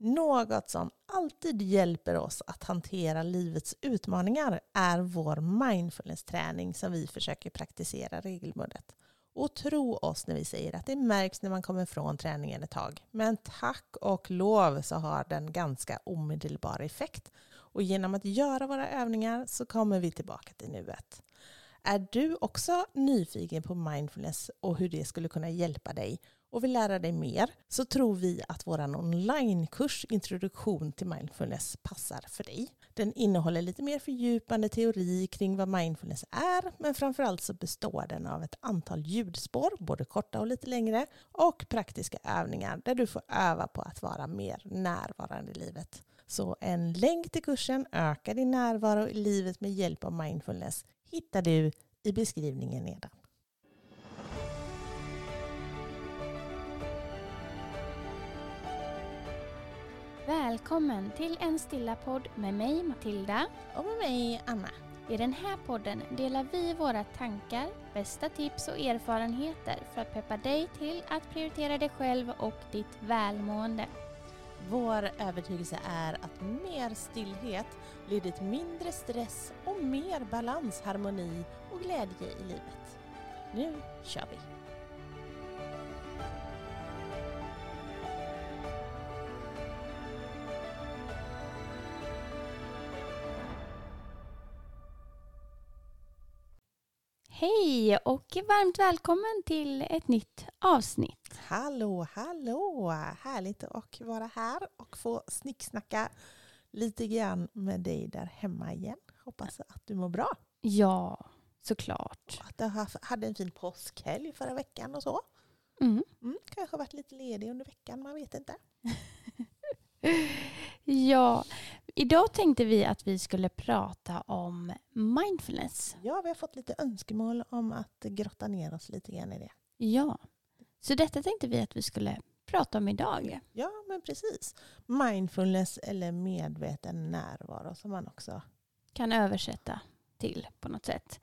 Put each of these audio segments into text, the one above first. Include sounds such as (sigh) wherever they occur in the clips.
Något som alltid hjälper oss att hantera livets utmaningar är vår mindfulness-träning som vi försöker praktisera regelbundet. Och tro oss när vi säger att det märks när man kommer från träningen ett tag. Men tack och lov så har den ganska omedelbar effekt. Och genom att göra våra övningar så kommer vi tillbaka till nuet. Är du också nyfiken på mindfulness och hur det skulle kunna hjälpa dig och vill lära dig mer så tror vi att vår onlinekurs Introduktion till mindfulness passar för dig. Den innehåller lite mer fördjupande teori kring vad mindfulness är men framförallt så består den av ett antal ljudspår, både korta och lite längre och praktiska övningar där du får öva på att vara mer närvarande i livet. Så en länk till kursen Öka din närvaro i livet med hjälp av mindfulness hittar du i beskrivningen nedan. Välkommen till en stilla podd med mig Matilda. Och med mig Anna. I den här podden delar vi våra tankar, bästa tips och erfarenheter för att peppa dig till att prioritera dig själv och ditt välmående. Vår övertygelse är att mer stillhet leder till mindre stress och mer balans, harmoni och glädje i livet. Nu kör vi! Hej och varmt välkommen till ett nytt avsnitt. Hallå, hallå! Härligt att vara här och få snicksnacka lite grann med dig där hemma igen. Hoppas att du mår bra. Ja, såklart. Och att du hade en fin påskhelg förra veckan och så. Mm. Mm, kanske varit lite ledig under veckan, man vet inte. (laughs) ja, idag tänkte vi att vi skulle prata om mindfulness. Ja, vi har fått lite önskemål om att grotta ner oss lite grann i det. Ja, så detta tänkte vi att vi skulle prata om idag. Ja, men precis. Mindfulness eller medveten närvaro som man också kan översätta till på något sätt.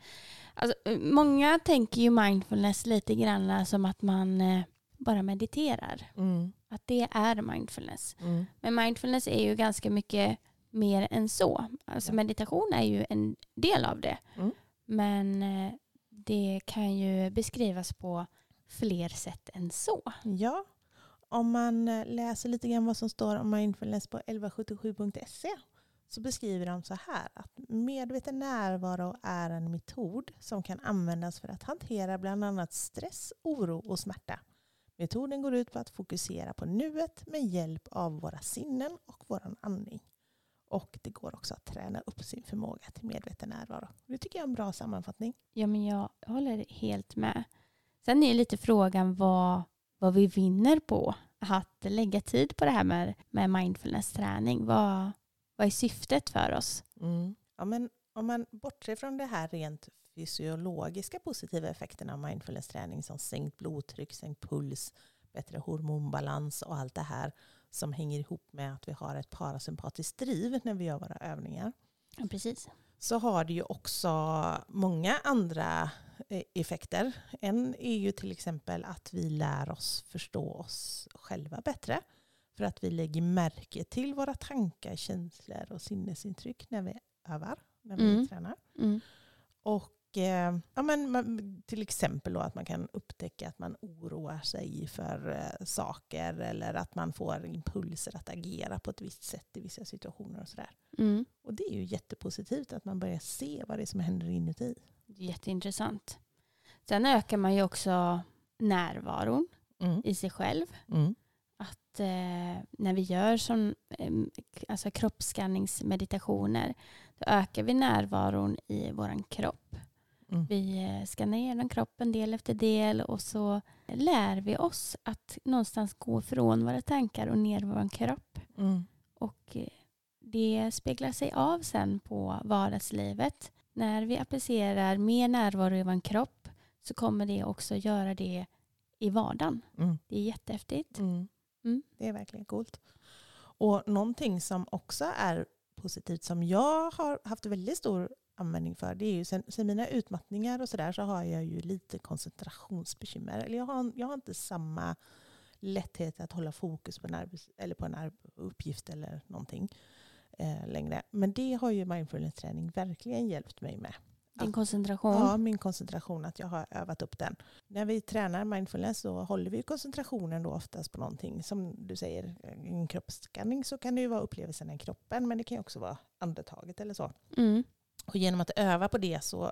Alltså, många tänker ju mindfulness lite grann som att man eh, bara mediterar. Mm. Att det är mindfulness. Mm. Men mindfulness är ju ganska mycket mer än så. Alltså meditation är ju en del av det. Mm. Men eh, det kan ju beskrivas på fler sätt än så. Ja, om man eh, läser lite grann vad som står om mindfulness på 1177.se så beskriver de så här att medveten närvaro är en metod som kan användas för att hantera bland annat stress, oro och smärta. Metoden går ut på att fokusera på nuet med hjälp av våra sinnen och vår andning. Och det går också att träna upp sin förmåga till medveten närvaro. Det tycker jag är en bra sammanfattning. Ja, men jag håller helt med. Sen är lite frågan vad, vad vi vinner på att lägga tid på det här med, med mindfulness-träning. Vad, vad är syftet för oss? Mm. Ja, men om man bortser från det här rent fysiologiska positiva effekterna av mindfulness-träning som sänkt blodtryck, sänkt puls, bättre hormonbalans och allt det här som hänger ihop med att vi har ett parasympatiskt driv när vi gör våra övningar Ja, precis. så har det ju också många andra eh, effekter. En är ju till exempel att vi lär oss förstå oss själva bättre. För att vi lägger märke till våra tankar, känslor och sinnesintryck när vi övar, när vi Mm. tränar. Mm. Och ja, men, man, till exempel då att man kan upptäcka att man oroar sig för eh, saker eller att man får impulser att agera på ett visst sätt i vissa situationer och sådär. Mm. Och det är ju jättepositivt att man börjar se vad det är som händer inuti. Jätteintressant. Sen ökar man ju också närvaron Mm. i sig själv. Mm. Att eh, när vi gör som, eh, alltså kroppsskanningsmeditationer då ökar vi närvaron i våran kropp. Mm. Vi eh, skannar igenom kroppen del efter del och så lär vi oss att någonstans gå från våra tankar och ner i vår kropp. Mm. Och eh, det speglar sig av sen på vardagslivet. När vi applicerar mer närvaro i vår kropp så kommer det också göra det i vardagen. Mm. Det är jättehäftigt. Mm. Mm. Det är verkligen coolt. Och någonting som också är positivt som jag har haft väldigt stor användning för det är ju sen, sen mina utmattningar och sådär så har jag ju lite koncentrationsbekymmer. Eller jag har, jag har inte samma lätthet att hålla fokus på en, arbets, eller på en uppgift eller någonting eh, längre. Men det har ju mindfulness-träning verkligen hjälpt mig med. Din koncentration? Ja, min koncentration, att jag har övat upp den. När vi tränar mindfulness så håller vi koncentrationen då oftast på någonting. Som du säger, en kroppsskanning så kan det ju vara upplevelsen i kroppen men det kan ju också vara andetaget eller så. Mm. Och genom att öva på det så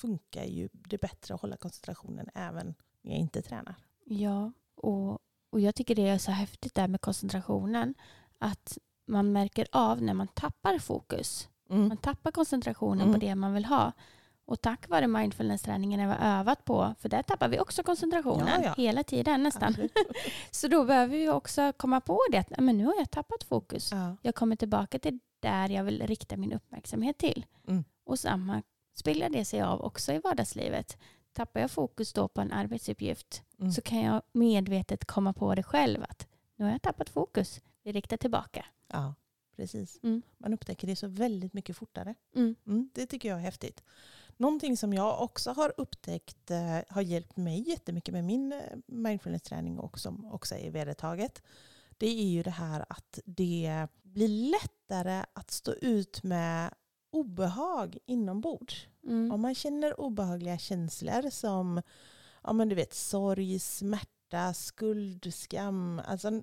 funkar ju det bättre att hålla koncentrationen även när jag inte tränar. Ja, och, och jag tycker det är så häftigt där med koncentrationen. Att man märker av när man tappar fokus. Mm. Man tappar koncentrationen Mm. på det man vill ha. Och tack vare mindfulness-träningen var övat på, för där tappar vi också koncentrationen Ja, ja. hela tiden nästan. (laughs) Så då behöver vi också komma på det att "Nej, men nu har jag tappat fokus. Ja. Jag kommer tillbaka till där jag vill rikta min uppmärksamhet till. Mm. Och samma speglar det sig av också i vardagslivet. Tappar jag fokus då på en arbetsuppgift Mm. så kan jag medvetet komma på det själv att nu har jag tappat fokus. Vi riktar tillbaka. ja, precis. Mm. Man upptäcker det så väldigt mycket fortare. Mm. Mm, det tycker jag är häftigt. Någonting som jag också har upptäckt eh, har hjälpt mig jättemycket med min eh, mindfulness-träning och som också är vedertaget. Det är ju det här att det blir lättare att stå ut med obehag inombords. Mm. Om man känner obehagliga känslor som ja, men du vet, sorg, smärta, skuld, skam, alltså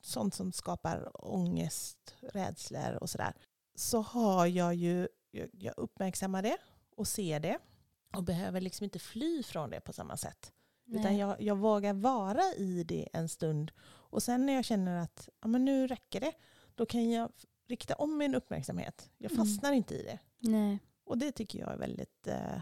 sånt som skapar ångest, rädslor och sådär. Så har jag ju, jag, uppmärksammar det och ser det och behöver liksom inte fly från det på samma sätt. Utan Nej. jag, jag vågar vara i det en stund. Och sen när jag känner att ja, men nu räcker det, då kan jag rikta om min uppmärksamhet. Jag Mm. fastnar inte i det. Nej. Och det tycker jag är väldigt, eh,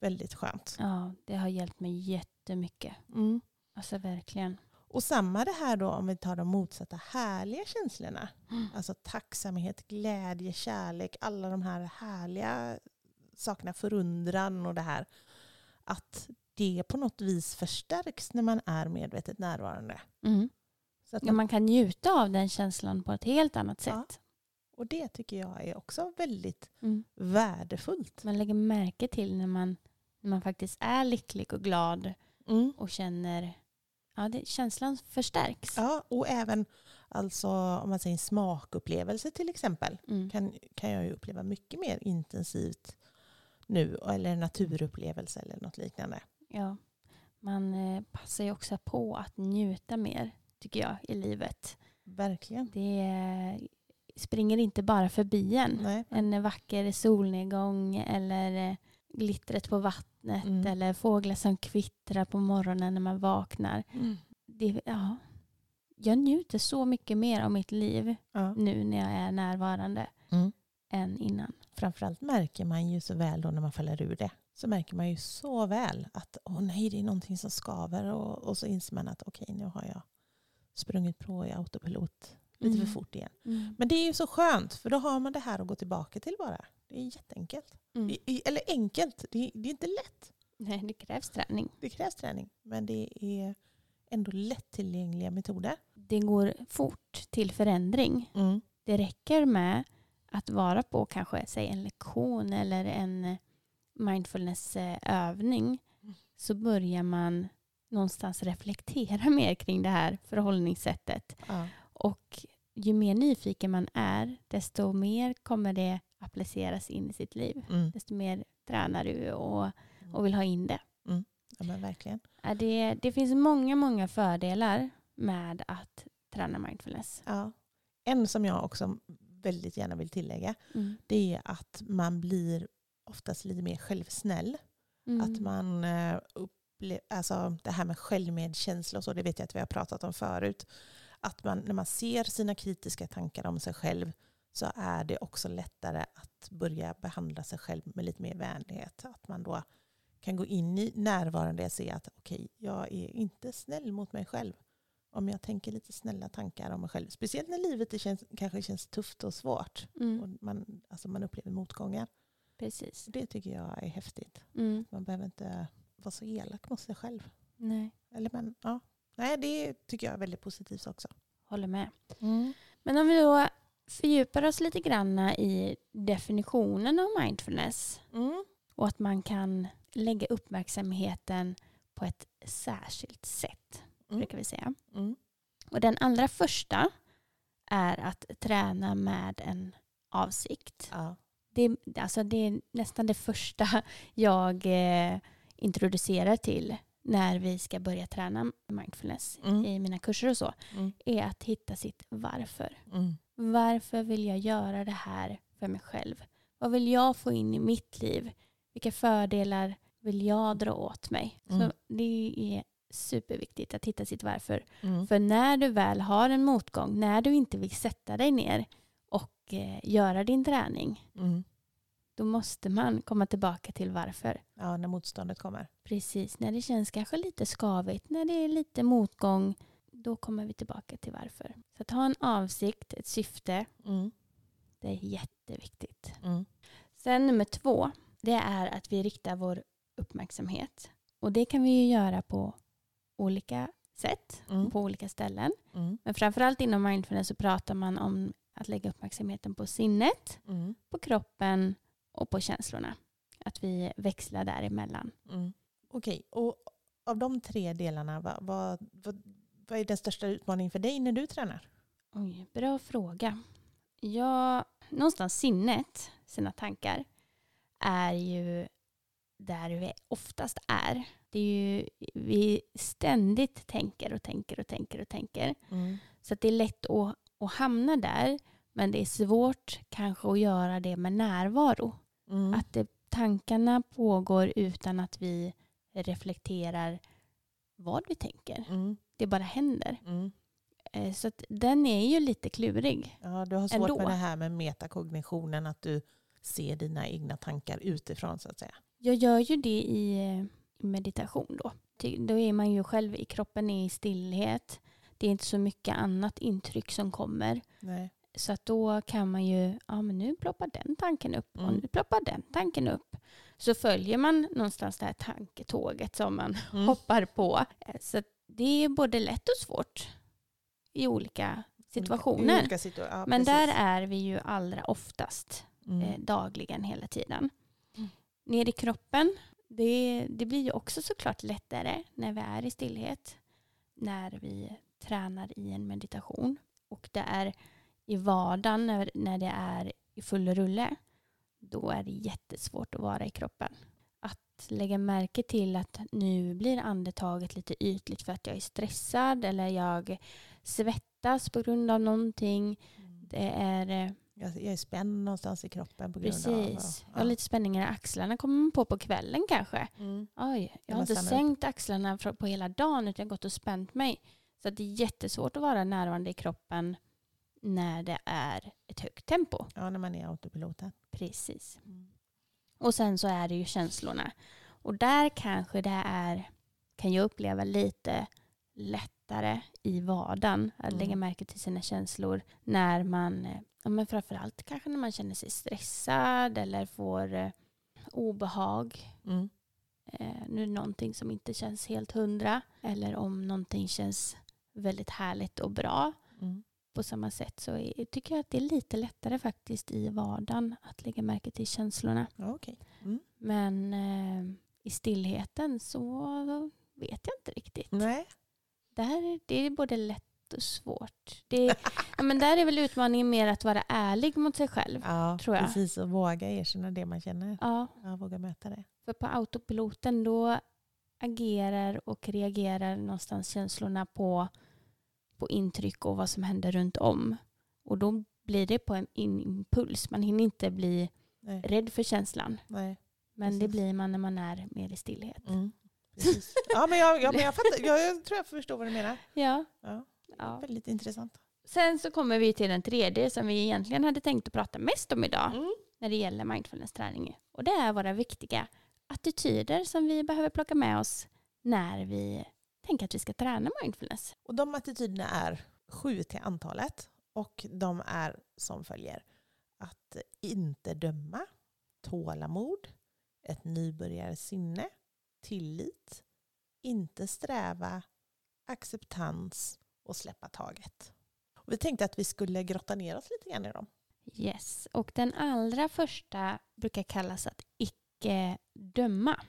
väldigt skönt. Ja, det har hjälpt mig jättemycket. Mm. Alltså verkligen. Och samma det här då om vi tar de motsatta härliga känslorna. Mm. Alltså tacksamhet, glädje, kärlek, alla de här härliga sakerna, förundran och det här. Att det på något vis förstärks när man är medvetet närvarande. Mm. Så att Ja, man, man kan njuta av den känslan på ett helt annat Ja. sätt. och det tycker jag är också väldigt Mm. värdefullt. Man lägger märke till när man, när man faktiskt är lycklig och glad Mm. och känner Ja, det, känslan förstärks. Ja, och även alltså, om man säger smakupplevelse till exempel. Mm. kan, kan jag ju uppleva mycket mer intensivt nu. Eller en naturupplevelse eller något liknande. Ja. Man eh, passar ju också på att njuta mer, tycker jag, i livet. Verkligen. Det springer inte bara förbi en. Nej. En vacker solnedgång eller eh, glittret på vattnet Mm. eller fåglar som kvittrar på morgonen när man vaknar. Det, ja. Jag njuter så mycket mer av mitt liv Ja. nu när jag är närvarande Mm. än innan. Framförallt märker man ju så väl då när man faller ur det. Så märker man ju så väl att åh nej, det är någonting som skaver. Och, och så inser man att okej, nu har jag sprungit på i autopilot lite Mm. för fort igen. Mm. Men det är ju så skönt, för då har man det här att gå tillbaka till bara. Det är jätteenkelt. Mm. I- Eller enkelt, det, det är inte lätt. Nej, det krävs träning. Det krävs träning, men det är ändå lättillgängliga metoder. Det går fort till förändring. Det räcker med att vara på kanske säg en lektion eller en mindfulnessövning Mm. så börjar man någonstans reflektera (laughs) mer kring det här förhållningssättet. Ja. Och ju mer nyfiken man är, desto mer kommer det appliceras in i sitt liv. Mm. Desto mer tränar du och, och vill ha in det. ja, men verkligen. Det, det finns många, många fördelar med att träna mindfulness. Ja. En som jag också väldigt gärna vill tillägga, Mm. det är att man blir oftast lite mer självsnäll. Mm. Att man eh, alltså det här med självmedkänsla och så, det vet jag att vi har pratat om förut. Att man, när man ser sina kritiska tankar om sig själv så är det också lättare att börja behandla sig själv med lite mer vänlighet. Att man då kan gå in i närvarande och se att okej, jag är inte snäll mot mig själv. Om jag tänker lite snälla tankar om mig själv. Speciellt när livet det känns, kanske känns tufft och svårt. Mm. Och man, alltså man upplever motgångar. Precis. Det tycker jag är häftigt. Mm. Man behöver inte vara så elak mot sig själv. Nej, Eller men, ja. Nej, det tycker jag är väldigt positivt också. håller med. Men om vi då fördjupar oss lite grann i definitionen av mindfulness Mm. och att man kan lägga uppmärksamheten på ett särskilt sätt. Mm. brukar vi säga. Mm. Och den allra första är att träna med en avsikt. Ja. Det, alltså det är nästan det första jag eh, introducerar till när vi ska börja träna mindfulness Mm. i mina kurser och så, Mm. är att hitta sitt varför. Mm. Varför vill jag göra det här för mig själv? Vad vill jag få in i mitt liv? Vilka fördelar vill jag dra åt mig? Mm. Så det är superviktigt att hitta sitt varför. Mm. För när du väl har en motgång, när du inte vill sätta dig ner och eh, göra din träning, Mm. Då måste man komma tillbaka till varför. Ja, när motståndet kommer. Precis, när det känns kanske lite skavigt, när det är lite motgång, då kommer vi tillbaka till varför. Så att ha en avsikt, ett syfte, Mm. det är jätteviktigt. Mm. Sen nummer två, det är att vi riktar vår uppmärksamhet. Och det kan vi ju göra på olika sätt, Mm. på olika ställen. Mm. Men framförallt inom mindfulness så pratar man om att lägga uppmärksamheten på sinnet, Mm. på kroppen och på känslorna. Att vi växlar däremellan. Mm. Okej, och av de tre delarna, vad, vad, vad, vad är den största utmaningen för dig när du tränar? Oj, bra fråga. Ja, någonstans sinnet, sina tankar, är ju där vi oftast är. Det är ju, vi ständigt tänker och tänker och tänker och tänker. Mm. Så det är lätt att, att hamna där. Men det är svårt kanske att göra det med närvaro. Mm. Att det, tankarna pågår utan att vi reflekterar vad vi tänker. Mm. Det bara händer. Mm. Eh, Så den är ju lite klurig. Ja, du har svårt Ändå. med det här med metakognitionen, att du ser dina egna tankar utifrån så att säga. Jag gör ju det i eh, meditation då. Då är man ju själv i kroppen är i stillhet. Det är inte så mycket annat intryck som kommer. Nej. Så att då kan man ju, ja men nu ploppar den tanken upp och Mm. nu ploppar den tanken upp. Så följer man någonstans det här tanketåget som man (laughs) Mm. hoppar på. Eh, Så det är både lätt och svårt i olika situationer. I olika situ- ja, Men precis. där är vi ju allra oftast Mm. eh, dagligen hela tiden. Mm. Ner i kroppen, det, det blir ju också såklart lättare när vi är i stillhet. När vi tränar i en meditation. Och det är i vardagen när, när det är i full rulle. Då är det jättesvårt att vara i kroppen. Att lägga märke till att nu blir andetaget lite ytligt för att jag är stressad eller jag svettas på grund av någonting. Mm. Det är eh, Jag, jag är spänd någonstans i kroppen på grund Precis. av... Jag har lite spänningar i axlarna. kommer man på på kvällen kanske. Mm. Oj, jag har inte sänkt axlarna fr- på hela dagen utan jag har gått och spänt mig. Så att det är jättesvårt att vara närvarande i kroppen när det är ett högt tempo. Ja, när man är autopiloten. Precis. Och sen så är det ju känslorna. Och där kanske det är, kan jag uppleva lite lättare i vardagen att Mm. lägga märke till sina känslor när man, eh, ja men framförallt kanske när man känner sig stressad eller får eh, obehag. Mm. Eh, nu någonting som inte känns helt hundra eller om någonting känns väldigt härligt och bra. Mm. På samma sätt så är, tycker jag att det är lite lättare faktiskt i vardagen att lägga märke till känslorna. Ja, okej. Mm. Men eh, i stillheten så vet jag inte riktigt. Nej. Där, det är både lätt och svårt. Det, (laughs) ja, men där är väl utmaningen mer att vara ärlig mot sig själv. Ja, Tror jag. precis. Och våga erkänna det man känner. Ja, Ja, våga möta det. för på autopiloten då agerar och reagerar någonstans känslorna på, på intryck och vad som händer runt om. Och då blir det på en impuls. Man hinner inte bli Nej. rädd för känslan. Nej. Men det Precis. blir man när man är mer i stillhet. Mm. Precis. Ja, men jag, ja, men jag, fattar, jag tror jag förstår vad du menar. (laughs) Ja. Ja, ja. väldigt intressant. Sen så kommer vi till den tredje som vi egentligen hade tänkt att prata mest om idag Mm. när det gäller mindfulness-träning. Och det är våra viktiga attityder som vi behöver plocka med oss när vi tänker att vi ska träna mindfulness. Och de attityderna är sju till antalet. Och de är som följer. Att inte döma, tålamod, ett nybörjarsinne, tillit, inte sträva, acceptans och släppa taget. Och vi tänkte att vi skulle grotta ner oss lite grann i dem. Yes. Och den allra första brukar kallas att icke döma.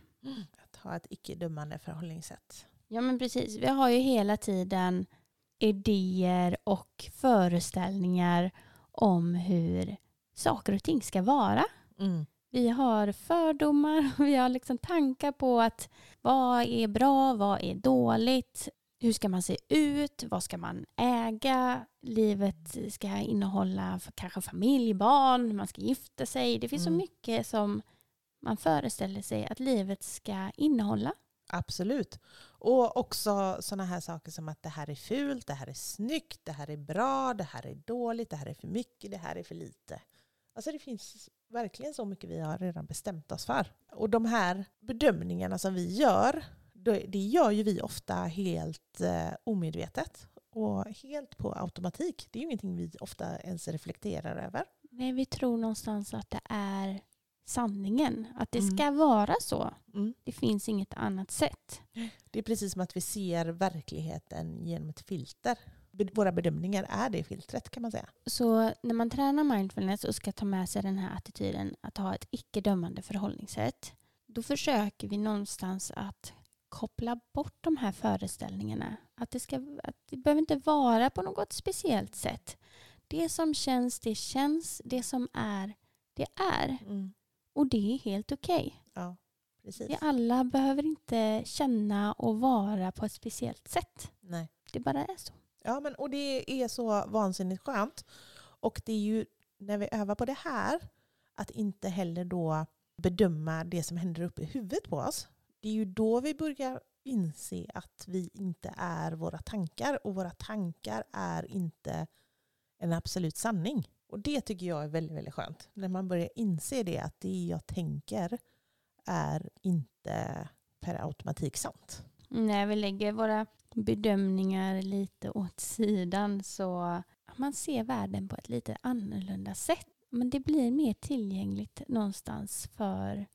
Att ha ett icke-dömande förhållningssätt. Ja men precis. Vi har ju hela tiden idéer och föreställningar om hur saker och ting ska vara. Mm. Vi har fördomar, vi har liksom tankar på att vad är bra, vad är dåligt, hur ska man se ut, vad ska man äga, livet ska innehålla för kanske familj, barn, man ska gifta sig. Det finns Mm. så mycket som man föreställer sig att livet ska innehålla. Absolut. Och också sådana här saker som att det här är fult, det här är snyggt, det här är bra, det här är dåligt, det här är för mycket, det här är för lite. Alltså det finns verkligen så mycket vi har redan bestämt oss för. Och de här bedömningarna som vi gör, det gör ju vi ofta helt eh, omedvetet och helt på automatik. Det är ju ingenting vi ofta ens reflekterar över. Nej, vi tror någonstans att det är sanningen, att det Mm. ska vara så. Mm. Det finns inget annat sätt. Det är precis som att vi ser verkligheten genom ett filter. Våra bedömningar är det filtret kan man säga. Så när man tränar mindfulness och ska ta med sig den här attityden att ha ett icke-dömande förhållningssätt, då försöker vi någonstans att koppla bort de här föreställningarna. Att det, ska, att det behöver inte vara på något speciellt sätt. Det som känns, det känns. Det som är, det är. Mm. Och det är helt okej. Ja, precis. Vi alla behöver inte känna och vara på ett speciellt sätt. Nej. Det bara är så. Ja, men, och det är så vansinnigt skönt. Och det är ju när vi övar på det här, att inte heller då bedöma det som händer uppe i huvudet på oss. Det är ju då vi börjar inse att vi inte är våra tankar och våra tankar är inte en absolut sanning. Och det tycker jag är väldigt, väldigt skönt. När man börjar inse det, att det jag tänker är inte per automatik sant. När vi lägger våra bedömningar lite åt sidan så man ser världen på ett lite annorlunda sätt. Men det blir mer tillgängligt någonstans för,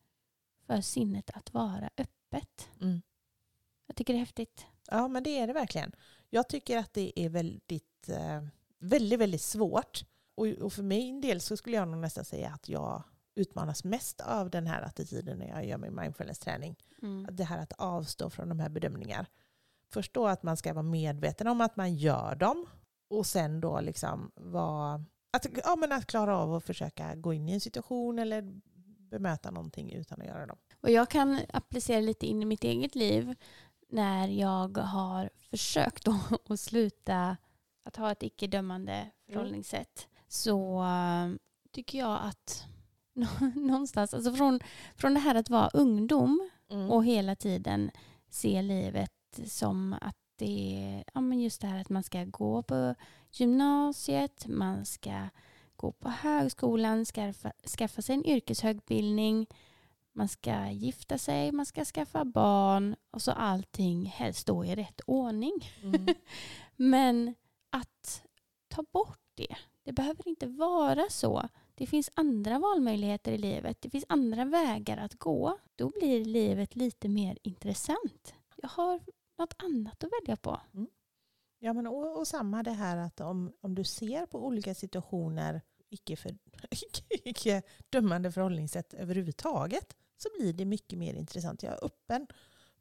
för sinnet att vara öppet. Mm. Jag tycker det är häftigt. Ja, men det är det verkligen. Jag tycker att det är väldigt, eh, väldigt, väldigt svårt. Och, och för min del så skulle jag nog nästan säga att jag utmanas mest av den här attityden när jag gör min mindfulness-träning. Mm. Det här att avstå från de här bedömningar. Först då att man ska vara medveten om att man gör dem. Och sen då liksom vara, att, ja, men att klara av att försöka gå in i en situation eller bemöta någonting utan att göra dem. Och jag kan applicera lite in i mitt eget liv när jag har försökt (laughs) att sluta att ha ett icke-dömande förhållningssätt. Så äh, tycker jag att (laughs) nå- någonstans, alltså från, från det här att vara ungdom Mm. och hela tiden se livet som att det är ja, men just det här att man ska gå på gymnasiet, man ska gå på högskolan, skaffa, skaffa sig en yrkeshögutbildning, man ska gifta sig, man ska skaffa barn och så allting helst då i rätt ordning. Mm. (laughs) Men att ta bort det. Det behöver inte vara så. Det finns andra valmöjligheter i livet. Det finns andra vägar att gå. Då blir livet lite mer intressant. Jag har något annat att välja på. Ja, men och, och samma det här att om, om du ser på olika situationer, icke, för, (laughs) icke, icke dömande förhållningssätt överhuvudtaget, så blir det mycket mer intressant. Jag är öppen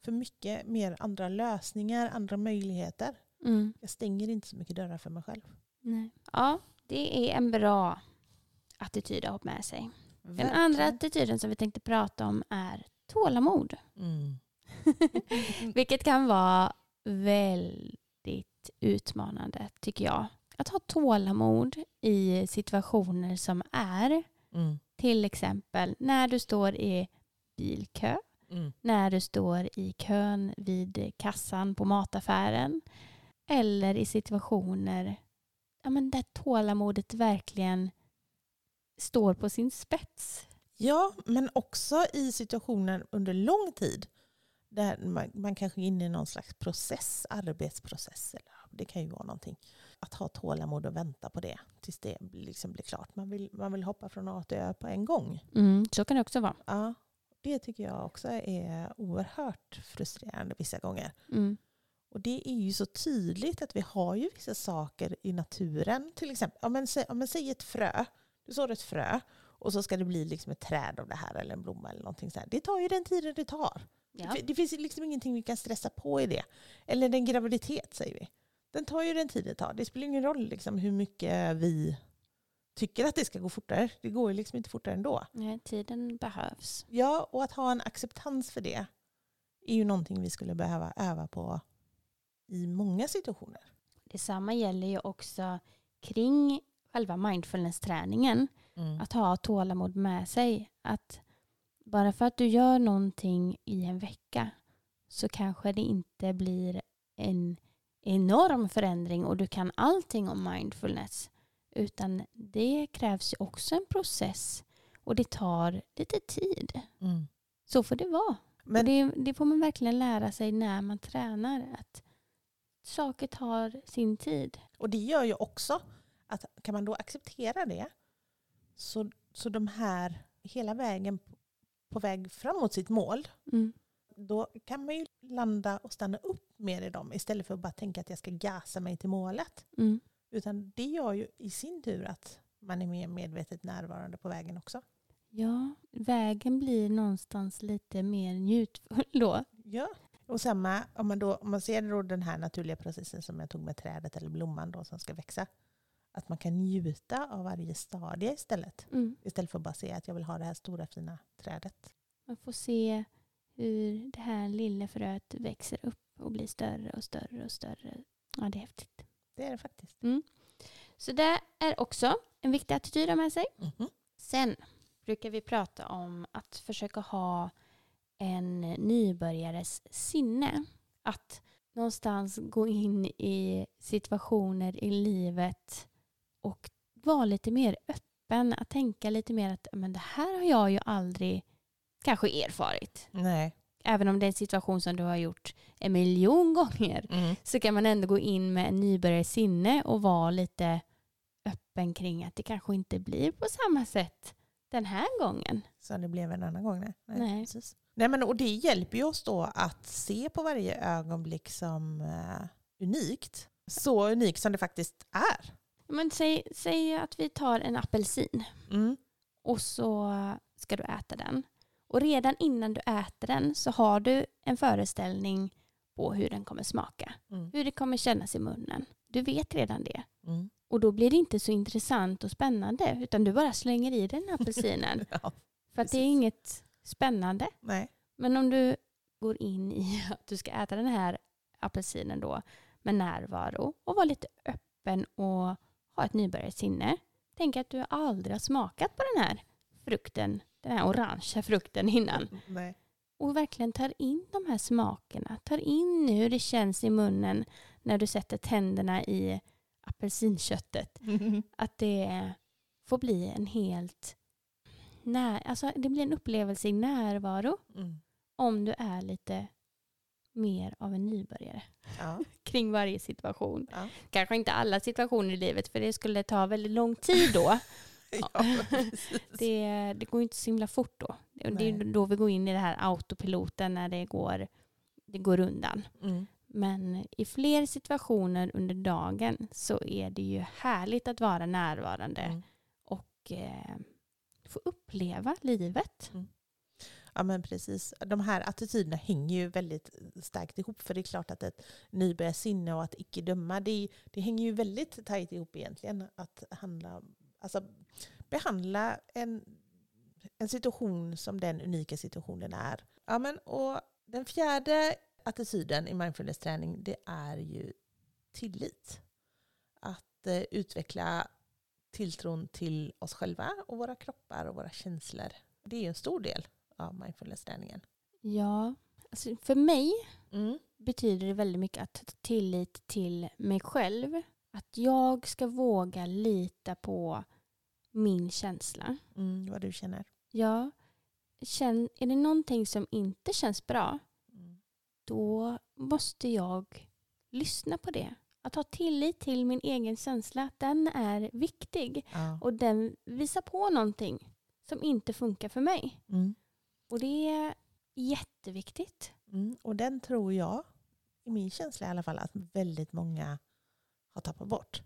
för mycket mer andra lösningar, andra möjligheter. Mm. Jag stänger inte så mycket dörrar för mig själv. Nej. Ja, det är en bra attityd att ha med sig. Den Verkligen. andra attityden som vi tänkte prata om är tålamod. Mm. (laughs) (laughs) Vilket kan vara väldigt utmanande tycker jag. Att ha tålamod i situationer som är. Mm. Till exempel när du står i bilkö. Mm. När du står i kön vid kassan på mataffären. Eller i situationer ja, men där tålamodet verkligen står på sin spets. Ja, men också i situationer under lång tid där man, man kanske är inne i någon slags process, arbetsprocess. Eller, det kan ju vara någonting. Att ha tålamod och vänta på det tills det liksom blir klart. Man vill, man vill hoppa från A till Ö på en gång. Mm, så kan det också vara. Ja, det tycker jag också är oerhört frustrerande vissa gånger. Mm. Och det är ju så tydligt att vi har ju vissa saker i naturen. Till exempel, om man, om man säger ett frö. Du sår ett frö och så ska det bli liksom ett träd av det här eller en blomma eller någonting så här. Det tar ju den tiden det tar. Ja. Det, det finns liksom ingenting vi kan stressa på i det. Eller en graviditet säger vi. Den tar ju den tid det tar. Det spelar ingen roll liksom hur mycket vi tycker att det ska gå fortare. Det går ju liksom inte fortare ändå. Nej, tiden behövs. Ja, och att ha en acceptans för det är ju någonting vi skulle behöva öva på i många situationer. Detsamma gäller ju också kring själva mindfulness-träningen. Att ha tålamod med sig. Att bara för att du gör någonting i en vecka så kanske det inte blir en enorm förändring och du kan allting om mindfulness. Utan det krävs ju också en process och det tar lite tid. Mm. Så får det vara. Men, det, det får man verkligen lära sig när man tränar. Att saker tar sin tid. och det gör ju också att kan man då acceptera det så, så de här hela vägen på- väg framåt sitt mål Mm. då kan man ju landa och stanna upp mer i dem istället för att bara tänka att jag ska gasa mig till målet. Mm. Utan det gör ju i sin tur att man är mer medvetet närvarande på vägen också. Ja, vägen blir någonstans lite mer njutfull då. Ja. Och samma om man, då, om man ser då den här naturliga processen som jag tog med trädet eller blomman då som ska växa. Att man kan njuta av varje stadie istället. Mm. Istället för att bara se att jag vill ha det här stora fina trädet. Man får se hur det här lilla fröet växer upp och blir större och större och större. Ja, det är häftigt. Det är det faktiskt. Så det är också en viktig attityd att ha med sig. Mhm. Sen brukar vi prata om att försöka ha en nybörjares sinne. Att någonstans gå in i situationer i livet och vara lite mer öppen. Att tänka lite mer att men det här har jag ju aldrig kanske erfarit. Nej. Även om det är en situation som du har gjort en miljon gånger Mm. så kan man ändå gå in med en nybörjares sinne och vara lite öppen kring att det kanske inte blir på samma sätt den här gången. Så det blev en annan gång. Nej. Nej. Precis. Nej, men, och det hjälper ju oss då att se på varje ögonblick som eh, unikt. Så unikt som det faktiskt är. Men säg, säg att vi tar en apelsin Mm. och så ska du äta den. Och redan innan du äter den så har du en föreställning på hur den kommer smaka. Mm. Hur det kommer kännas i munnen. Du vet redan det. Mm. Och då blir det inte så intressant och spännande utan du bara slänger i den apelsinen. (laughs) Ja, För att det är inget spännande. nej. Men om du går in i (laughs) att du ska äta den här apelsinen då med närvaro och vara lite öppen och ha ett nybörjarsinne. Tänk att du aldrig har smakat på den här frukten, den här orangea frukten innan. nej. Och verkligen tar in de här smakerna. Tar in hur det känns i munnen när du sätter tänderna i apelsinköttet. (laughs) Att det får bli en helt... När, alltså det blir en upplevelse i närvaro Mm. om du är lite mer av en nybörjare Ja. (laughs) kring varje situation. Ja. Kanske inte alla situationer i livet för det skulle ta väldigt lång tid då. (laughs) Ja. Det, det går inte så himla fort då. Det det är Nej. då vi går in i det här autopiloten när det går, det går undan. Mm. Men i fler situationer under dagen så är det ju härligt att vara närvarande Mm. och eh, få uppleva livet. Mm. Ja men precis. De här attityderna hänger ju väldigt starkt ihop. För det är klart att ett nybörjarsinne och att icke döma, det, det hänger ju väldigt tajt ihop egentligen. Att handla, alltså, behandla en, en situation som den unika situationen är. Ja, men, och den fjärde attityden i mindfulness-träning det är ju tillit. Att eh, utveckla tilltron till oss själva och våra kroppar och våra känslor. Det är en stor del av mindfulness-träningen. Ja, alltså för mig Mm. betyder det väldigt mycket att tillit till mig själv. Att jag ska våga lita på min känsla. Mm, vad du känner. Ja, känn, är det någonting som inte känns bra, Mm. då måste jag lyssna på det. Att ha tillit till min egen känsla, den är viktig. Ja. Och den visar på någonting som inte funkar för mig. Mm. Och det är jätteviktigt. Mm. Och den tror jag, i min känsla i alla fall, att väldigt många har tappat bort.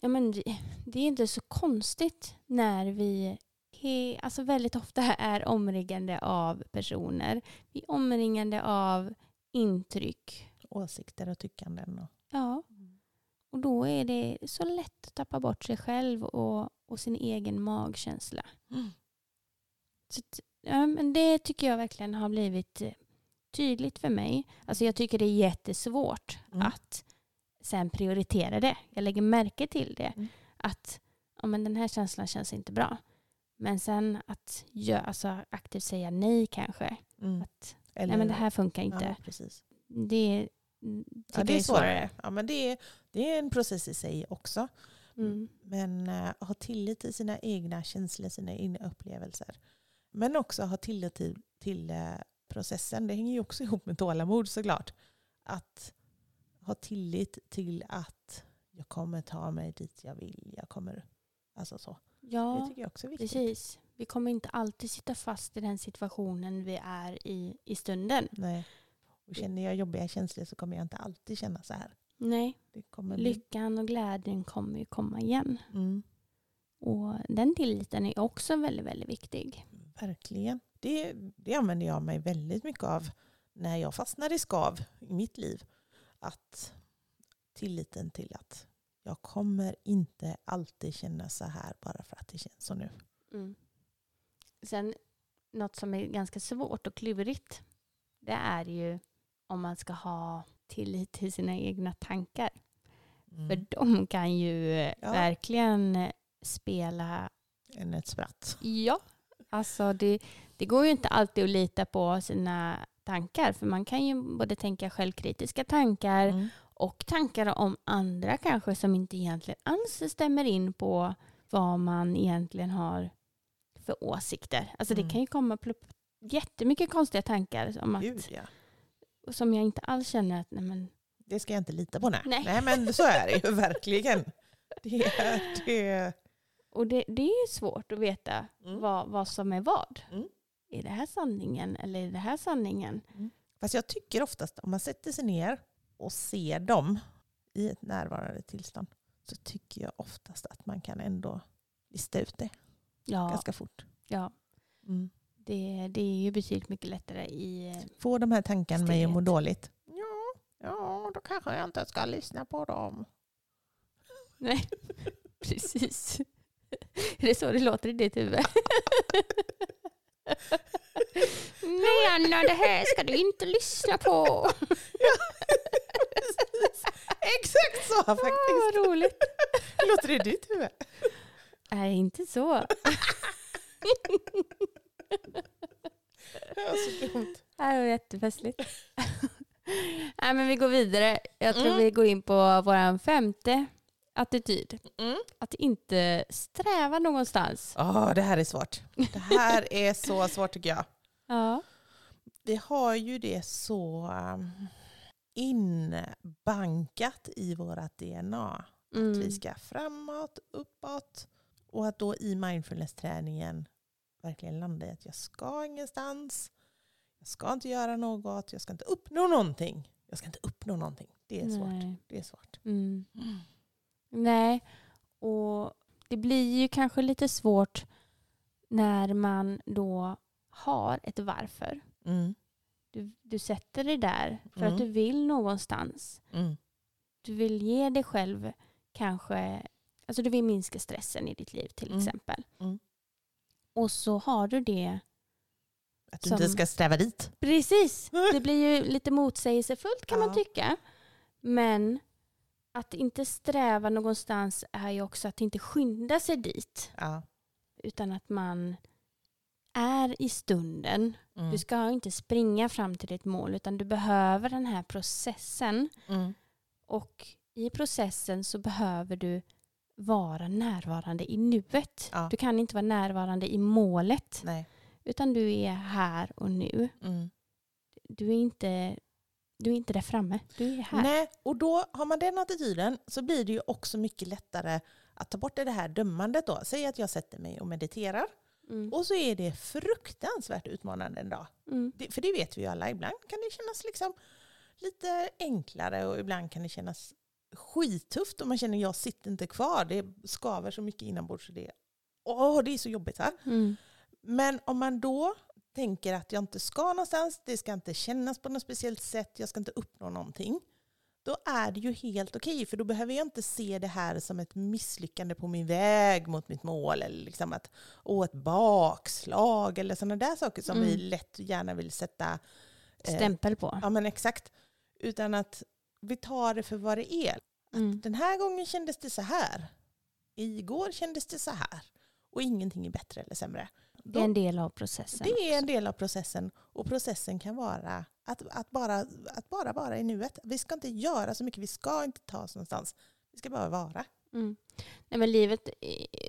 Ja, men det, det är inte så konstigt när vi he, alltså väldigt ofta är omringande av personer. Vi är omringande av intryck. Åsikter och tyckanden. Och... Ja. Och då är det så lätt att tappa bort sig själv och, och sin egen magkänsla. Mm. Så, ja, men det tycker jag verkligen har blivit eh, tydligt för mig. Alltså jag tycker det är jättesvårt Mm. att sen prioritera det. Jag lägger märke till det. Mm. Att ja, men den här känslan känns inte bra. Men sen att gö- alltså, aktivt säga nej kanske. Mm. Att, Eller, nej men det här funkar inte. Ja, precis. Det, mm, Ja, det är svårare. Ja, men det, är, det är en process i sig också. Mm. Men uh, ha tillit till sina egna känslor, sina egna upplevelser. Men också ha tillit till, till eh, processen. Det hänger ju också ihop med tålamod såklart. Att ha tillit till att jag kommer ta mig dit jag vill. Jag kommer, alltså så. Det Ja, tycker jag också är viktigt. precis. Vi kommer inte alltid sitta fast i den situationen vi är i i stunden. Nej. Och känner jag jobbiga känslor så kommer jag inte alltid känna så här. Nej, lyckan och glädjen kommer ju komma igen. Mm, Och den tilliten är också väldigt, väldigt viktig. verkligen. Det, det använder jag mig väldigt mycket av när jag fastnar i skav i mitt liv. Att tilliten till att jag kommer inte alltid känna så här bara för att det känns så nu. Mm. Sen något som är ganska svårt och klurigt det är ju om man ska ha tillit till sina egna tankar. Mm. För de kan ju eh, Ja. verkligen eh, spela Än ett spratt. Ja, alltså det, det går ju inte alltid att lita på sina tankar. För man kan ju både tänka självkritiska tankar Mm. och tankar om andra kanske som inte egentligen alls stämmer in på vad man egentligen har för åsikter. Alltså Mm. det kan ju komma plupp, jättemycket konstiga tankar om att, Gud, ja. Som jag inte alls känner att nej men, Det ska jag inte lita på. Nej, Nej. nej men så är det ju (laughs) verkligen. Det är, det, Och det, det är svårt att veta Mm. vad, vad som är vad. Mm. Är det här sanningen eller är det här sanningen? Fast jag tycker oftast om man sätter sig ner och ser dem i ett närvarande tillstånd så tycker jag oftast att man kan ändå lista ut det Ja, ganska fort. ja. Mm. Det, det är ju betydligt mycket lättare i... Få de här tankarna mig att må dåligt. Ja, ja, då kanske jag inte ska lyssna på dem. Nej, (laughs) precis. Är det så det låter i ditt huvud? (laughs) Nej Anna, det här ska du inte lyssna på. (laughs) Exakt så Ah, faktiskt. vad roligt. Låter det i ditt huvud? Nej, inte så. Ja, så dumt. Det här var jättefestligt. Nej, men vi går vidare. Jag tror Mm. vi går in på vår femte attityd. Mm. Att inte sträva någonstans. Åh, det här är svårt. Det här är så svårt tycker jag. (laughs) Ja. Vi har ju det så um, inbankat i vårt DNA. Att Mm. vi ska framåt, uppåt. Och att då i mindfulness-träningen verkligen landa i att jag ska ingenstans. Jag ska inte göra något. Jag ska inte uppnå någonting. Jag ska inte uppnå någonting. Det är svårt. Nej. Det är svårt. Mm. Nej, och det blir ju kanske lite svårt när man då har ett varför. Mm. Du, du sätter dig där för Mm. att du vill någonstans. Mm. Du vill ge dig själv kanske, alltså du vill minska stressen i ditt liv till Mm. exempel. Och så har du det, Att du Som- inte ska sträva dit. precis, det (laughs) blir ju lite motsägelsefullt kan man Ja. tycka. Men att inte sträva någonstans är ju också att inte skynda sig dit. Ja. utan att man är i stunden. Mm. Du ska inte springa fram till ditt mål utan du behöver den här processen Mm. och i processen så behöver du vara närvarande i nuet. Ja. Du kan inte vara närvarande i målet Nej. utan du är här och nu. Mm. Du är inte, du är inte där framme, du är här. Nej, och då har man den attityden så blir det ju också mycket lättare att ta bort det här dömandet då. Säg att jag sätter mig och mediterar Mm. och så är det fruktansvärt utmanande en dag. Mm. Det, för det vet vi ju alla, ibland kan det kännas liksom lite enklare och ibland kan det kännas skittufft och man känner jag sitter inte kvar. Det skaver så mycket inombords så det åh det är så jobbigt. Va? Mm. Men om man då tänker att jag inte ska någonstans, det ska inte kännas på något speciellt sätt, jag ska inte uppnå någonting. Då är det ju helt okej, för då behöver jag inte se det här som ett misslyckande på min väg mot mitt mål, eller liksom att, åh, ett bakslag, eller sådana där saker som Mm. vi lätt gärna vill sätta eh, Stämpel på. Ja men exakt. Utan att vi tar det för vad det är. Mm. Den här gången kändes det så här. Igår kändes det så här. Och ingenting är bättre eller sämre. Det är en del av processen. det är en del av processen. Och processen kan vara att, att, bara, att bara vara i nuet. Vi ska inte göra så mycket, vi ska inte ta oss någonstans. Vi ska bara vara. Mm. Nej, men livet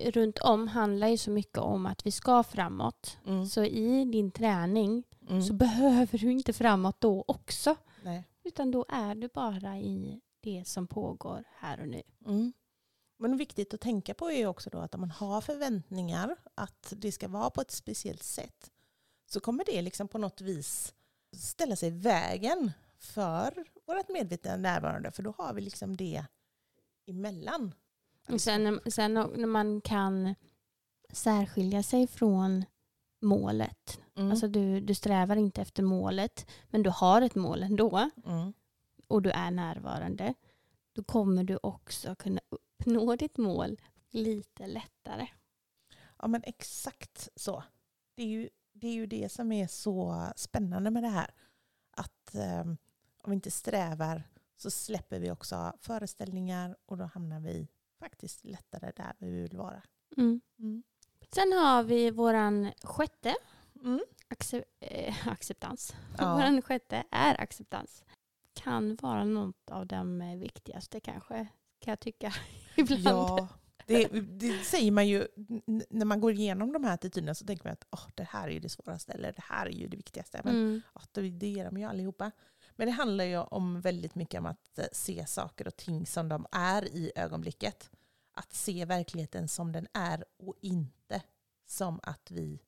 runt om handlar ju så mycket om att vi ska framåt. Mm. Så i din träning Mm. så behöver du inte framåt då också. Nej. Utan då är du bara i det som pågår här och nu. Mm. Men viktigt att tänka på är också då att om man har förväntningar att det ska vara på ett speciellt sätt så kommer det liksom på något vis ställa sig i vägen för vårt medvetna närvarande för då har vi liksom det emellan. Och sen, sen när man kan särskilja sig från målet. Mm. Alltså du, du strävar inte efter målet men du har ett mål ändå mm. och du är närvarande. Då kommer du också kunna uppnå ditt mål lite lättare. Ja men exakt så. Det är ju det, är ju det som är så spännande med det här. Att eh, om vi inte strävar så släpper vi också föreställningar och då hamnar vi faktiskt lättare där vi vill vara. Mm. Mm. Sen har vi våran sjätte acceptans. Ja. Våran sjätte är acceptans. Kan vara något av de viktigaste kanske, kan jag tycka (laughs) ibland. Ja, det, det säger man ju när man går igenom de här attityderna så tänker man att oh, det här är det svåraste eller det här är ju det viktigaste. Men Mm. ja, det, är de ju allihopa. Men det handlar ju om väldigt mycket om att eh, se saker och ting som de är i ögonblicket. Att se verkligheten som den är och inte som att vi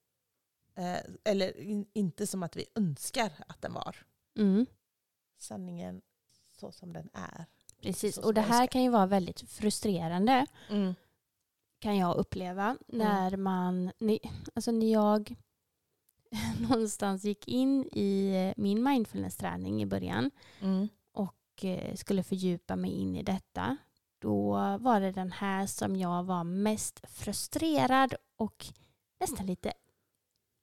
eh, eller in, inte som att vi önskar att den var. Mm. Sanningen så som den är. Precis, och det här kan ju vara väldigt frustrerande kan jag uppleva när man, ni- alltså när jag (laughs) någonstans gick in i min mindfulness-träning i början Mm. och eh, skulle fördjupa mig in i detta. Då var det den här som jag var mest frustrerad och nästan lite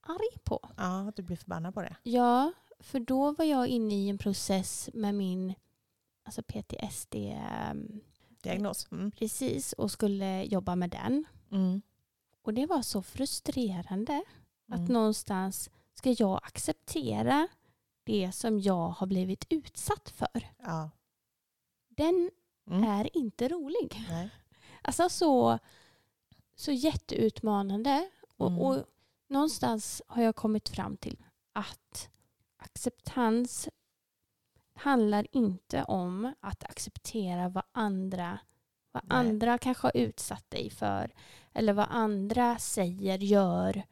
arg på. Ja, du blir förbannad på det. Ja, för då var jag inne i en process med min alltså PTSD ehm, Diagnos. Mm. precis och skulle jobba med den. Mm. Och det var så frustrerande att Mm. någonstans ska jag acceptera det som jag har blivit utsatt för. Ja. Den Mm. är inte rolig. Nej. Alltså så, så jätteutmanande. Och, Mm. och någonstans har jag kommit fram till att acceptans handlar inte om att acceptera vad andra, vad Nej. andra kanske har utsatt dig för. Eller vad andra säger, gör.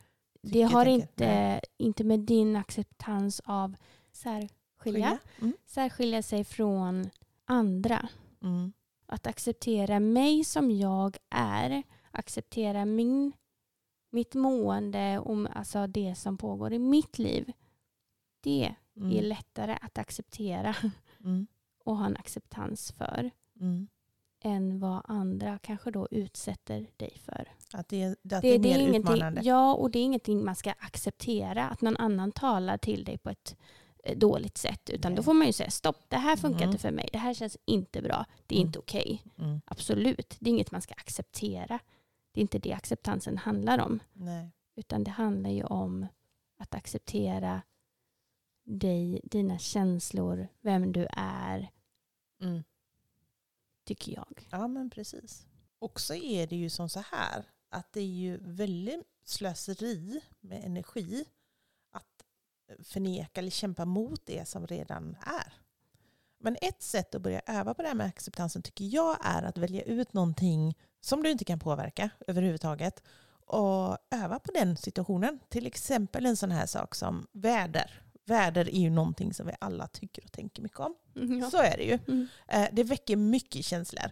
det Tycker, har tänker. inte, Nej. inte med din acceptans av särskilja, Skilja. Mm. särskilja sig från andra. Mm. Att acceptera mig som jag är. Acceptera min, mitt mående och alltså det som pågår i mitt liv. Det är Mm. lättare att acceptera (laughs) Mm. och ha en acceptans för Mm. än vad andra kanske då utsätter dig för. Att det, är- att det, är mer ingenting, utmanande. ja, och det är ingenting man ska acceptera. Att någon annan talar till dig på ett eh, dåligt sätt. Utan då Nej. får man ju säga stopp, det här funkar Mm. inte för mig. Det här känns inte bra. Det är Mm. inte okej. Mm. Absolut, det är inget man ska acceptera. Det är inte det acceptansen handlar om. Nej. Utan det handlar ju om att acceptera dig, dina känslor, vem du är, Mm. tycker jag. Ja men precis. Och så är det ju som så här att det är ju väldigt slöseri med energi att förneka eller kämpa mot det som redan är. Men ett sätt att börja öva på det här med acceptansen tycker jag är att välja ut någonting som du inte kan påverka överhuvudtaget och öva på den situationen. Till exempel en sån här sak som väder. Väder är ju någonting som vi alla tycker och tänker mycket om. Så är det ju. Mm. Eh, Det väcker mycket känslor.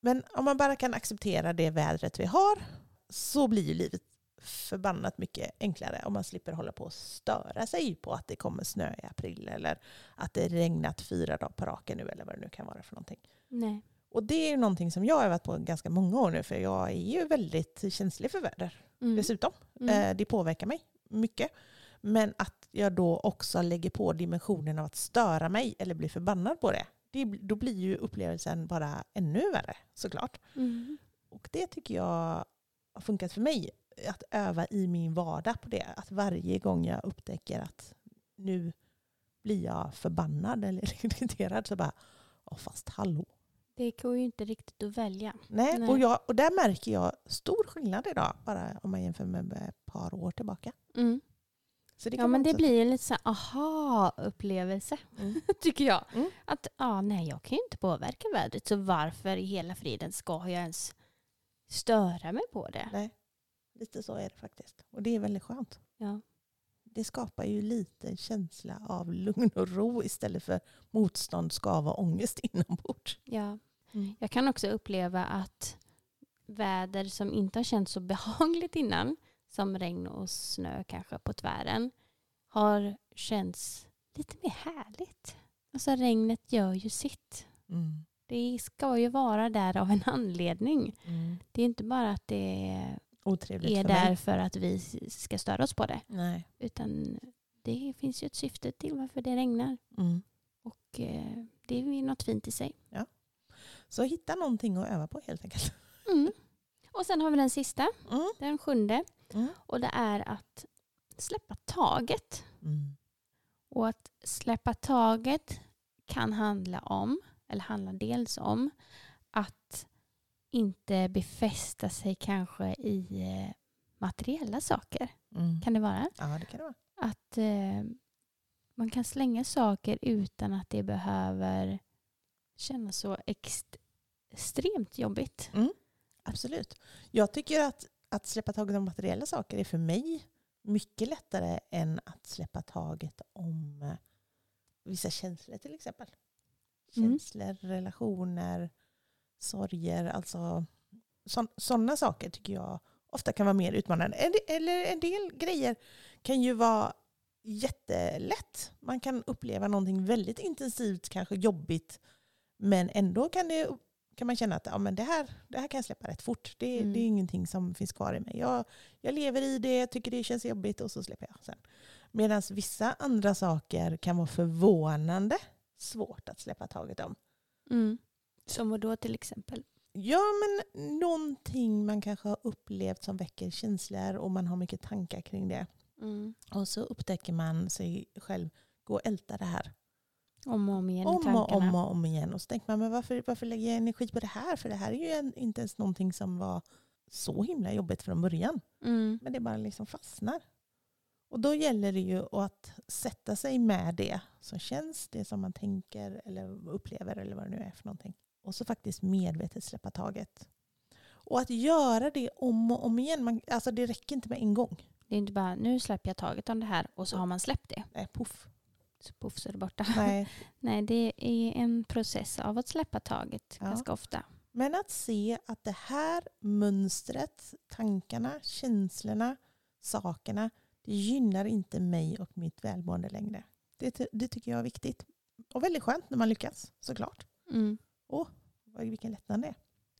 Men om man bara kan acceptera det vädret vi har så blir ju livet förbannat mycket enklare om man slipper hålla på och störa sig på att det kommer snö i april eller att det regnat fyra dagar på raken nu eller vad det nu kan vara för någonting. Nej. Och det är ju någonting som jag har övat på ganska många år nu för jag är ju väldigt känslig för väder Mm. dessutom. Mm. Eh, Det påverkar mig mycket. Men att jag då också lägger på dimensionen av att störa mig eller bli förbannad på det. det då blir ju upplevelsen bara ännu värre såklart. Mm. Och det tycker jag har funkat för mig. Att öva i min vardag på det. Att varje gång jag upptäcker att nu blir jag förbannad eller (laughs) irriterad så bara, Åh, fast hallå. Det går ju inte riktigt att välja. Nej, Nej. Och, jag, och där märker jag stor skillnad idag, bara om man jämför med ett par år tillbaka. Mm. Så det Ja men det blir en lite så aha-upplevelse Mm. (laughs) tycker jag. Mm. Att ja, nej jag kan ju inte påverka vädret så varför i hela friden ska jag ens störa mig på det? Nej, lite så är det faktiskt. Och det är väldigt skönt. Ja. Det skapar ju lite känsla av lugn och ro istället för motstånd, skav och ångest (laughs) inombords. Ja. Mm. Jag kan också uppleva att väder som inte har känts så behagligt innan, som regn och snö kanske på tvären, har känts lite mer härligt. Alltså regnet gör ju sitt. Mm. Det ska ju vara där av en anledning. Mm. Det är inte bara att det Otrevligt är där för att vi ska störa oss på det. Nej. Utan det finns ju ett syfte till varför det regnar. Mm. Och eh, det är något fint i sig. Så hitta någonting att öva på helt enkelt. Mm. Och sen har vi den sista, Mm. den sjunde. Mm. Och det är att släppa taget. Mm. Och att släppa taget kan handla om, eller handla dels om, att inte befästa sig kanske i eh, materiella saker. Mm. Kan det vara? Ja, det kan det vara. Att eh, man kan slänga saker utan att det behöver kännas så ext- extremt jobbigt. Absolut. Jag tycker att, att släppa taget om materiella saker är för mig mycket lättare än att släppa taget om eh, vissa känslor till exempel. Mm. Känslor, relationer, sorger, alltså sådana saker tycker jag ofta kan vara mer utmanande. Eller en del grejer kan ju vara jättelätt. Man kan uppleva någonting väldigt intensivt, kanske jobbigt, men ändå kan, det, kan man känna att ja, men det, här, det här kan jag släppa rätt fort. Det, Mm. det är ingenting som finns kvar i mig. Jag, jag lever i det, tycker det känns jobbigt och så släpper jag sen. Medan vissa andra saker kan vara förvånande svårt att släppa taget om. Mm. Som vad då till exempel? Ja, men någonting man kanske har upplevt som väcker känslor och man har mycket tankar kring det. Mm. Och så upptäcker man sig själv gå och älta det här. Om och om igen i Om och tankarna. om och om igen. Och så tänker man, men varför, varför lägger jag energi på det här? För det här är ju inte ens någonting som var så himla jobbigt från början. Mm. Men det bara liksom fastnar. Och då gäller det ju att sätta sig med det som känns, det som man tänker eller upplever eller vad det nu är för någonting. Och så faktiskt medvetet släppa taget. Och att göra det om och om igen, man, alltså det räcker inte med en gång. Det är inte bara nu släpper jag taget om det här och så har man släppt det. Nej, puff. Så puff så är det borta. Nej. (laughs) Nej, det är en process av att släppa taget Ja. ganska ofta. Men att se att det här mönstret, tankarna, känslorna, sakerna, det gynnar inte mig och mitt välmående längre. Det, det tycker jag är viktigt. Och väldigt skönt när man lyckas, såklart. Mm. Vad- Vilken lättnad det är.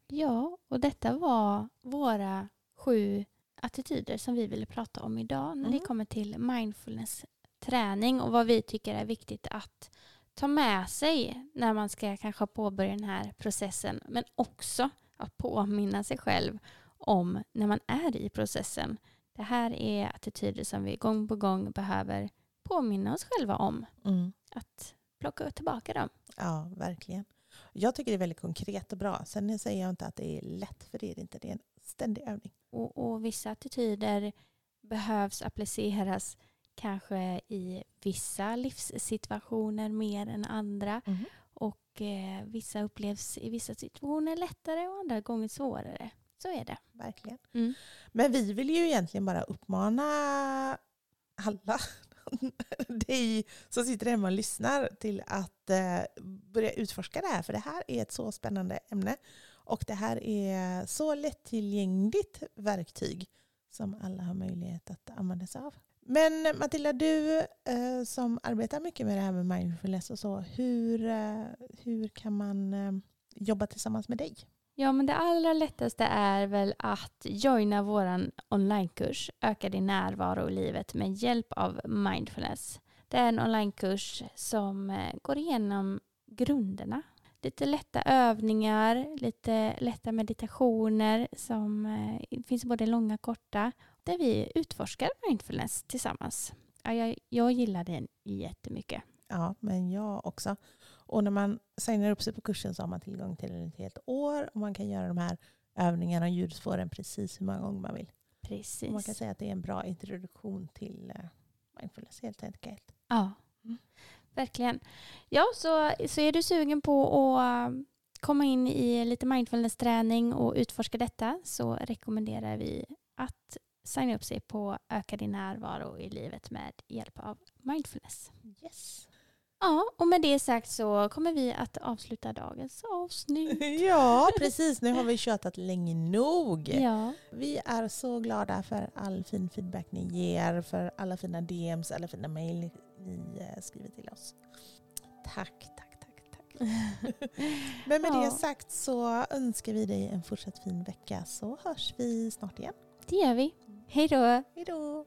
Ja, och detta var våra sju attityder som vi ville prata om idag när det Mm. kommer till mindfulness-träning och vad vi tycker är viktigt att ta med sig när man ska kanske påbörja den här processen men också att påminna sig själv om när man är i processen. Det här är attityder som vi gång på gång behöver påminna oss själva om. Att plocka tillbaka dem. Ja, verkligen. Jag tycker det är väldigt konkret och bra. Sen säger jag inte att det är lätt, för det är det inte. Det är en ständig övning. Och, och vissa attityder behövs appliceras kanske i vissa livssituationer mer än andra. Och eh, vissa upplevs i vissa situationer lättare och andra gånger svårare. Så är det. Verkligen. Mm. Men vi vill ju egentligen bara uppmana alla, (laughs) dig som sitter hemma och lyssnar till att eh, börja utforska det här. För det här är ett så spännande ämne. Och det här är så lättillgängligt verktyg som alla har möjlighet att använda sig av. Men Matilda, du eh, som arbetar mycket med det här med mindfulness och så, hur, eh, hur kan man jobba tillsammans med dig? Ja, men det allra lättaste är väl att joina vår onlinekurs Öka din närvaro i livet med hjälp av mindfulness. Det är en onlinekurs som eh, går igenom grunderna. Lite lätta övningar, lite lätta meditationer som eh, finns både långa och korta där vi utforskar mindfulness tillsammans. Ja, jag, jag gillar den jättemycket. Ja, men jag också. Och när man signar upp sig på kursen så har man tillgång till den ett helt år och man kan göra de här övningarna och ljudspåren precis hur många gånger man vill. Precis. Och man kan säga att det är en bra introduktion till eh, mindfulness helt enkelt. Ja, mm. verkligen. Ja, så, så är du sugen på att um, komma in i lite mindfulness-träning och utforska detta så rekommenderar vi att signa upp sig på Öka din närvaro i livet med hjälp av mindfulness. Yes. Ja, och med det sagt så kommer vi att avsluta dagens avsnitt. (laughs) Ja, precis. Nu har vi tjatat länge nog. Ja. Vi är så glada för all fin feedback ni ger, för alla fina DMs, alla fina mejl ni eh, skriver till oss. Tack, tack, tack, tack. (laughs) Men med Ja. det sagt så önskar vi dig en fortsatt fin vecka så hörs vi snart igen. Det gör vi. Hej då! Hej då!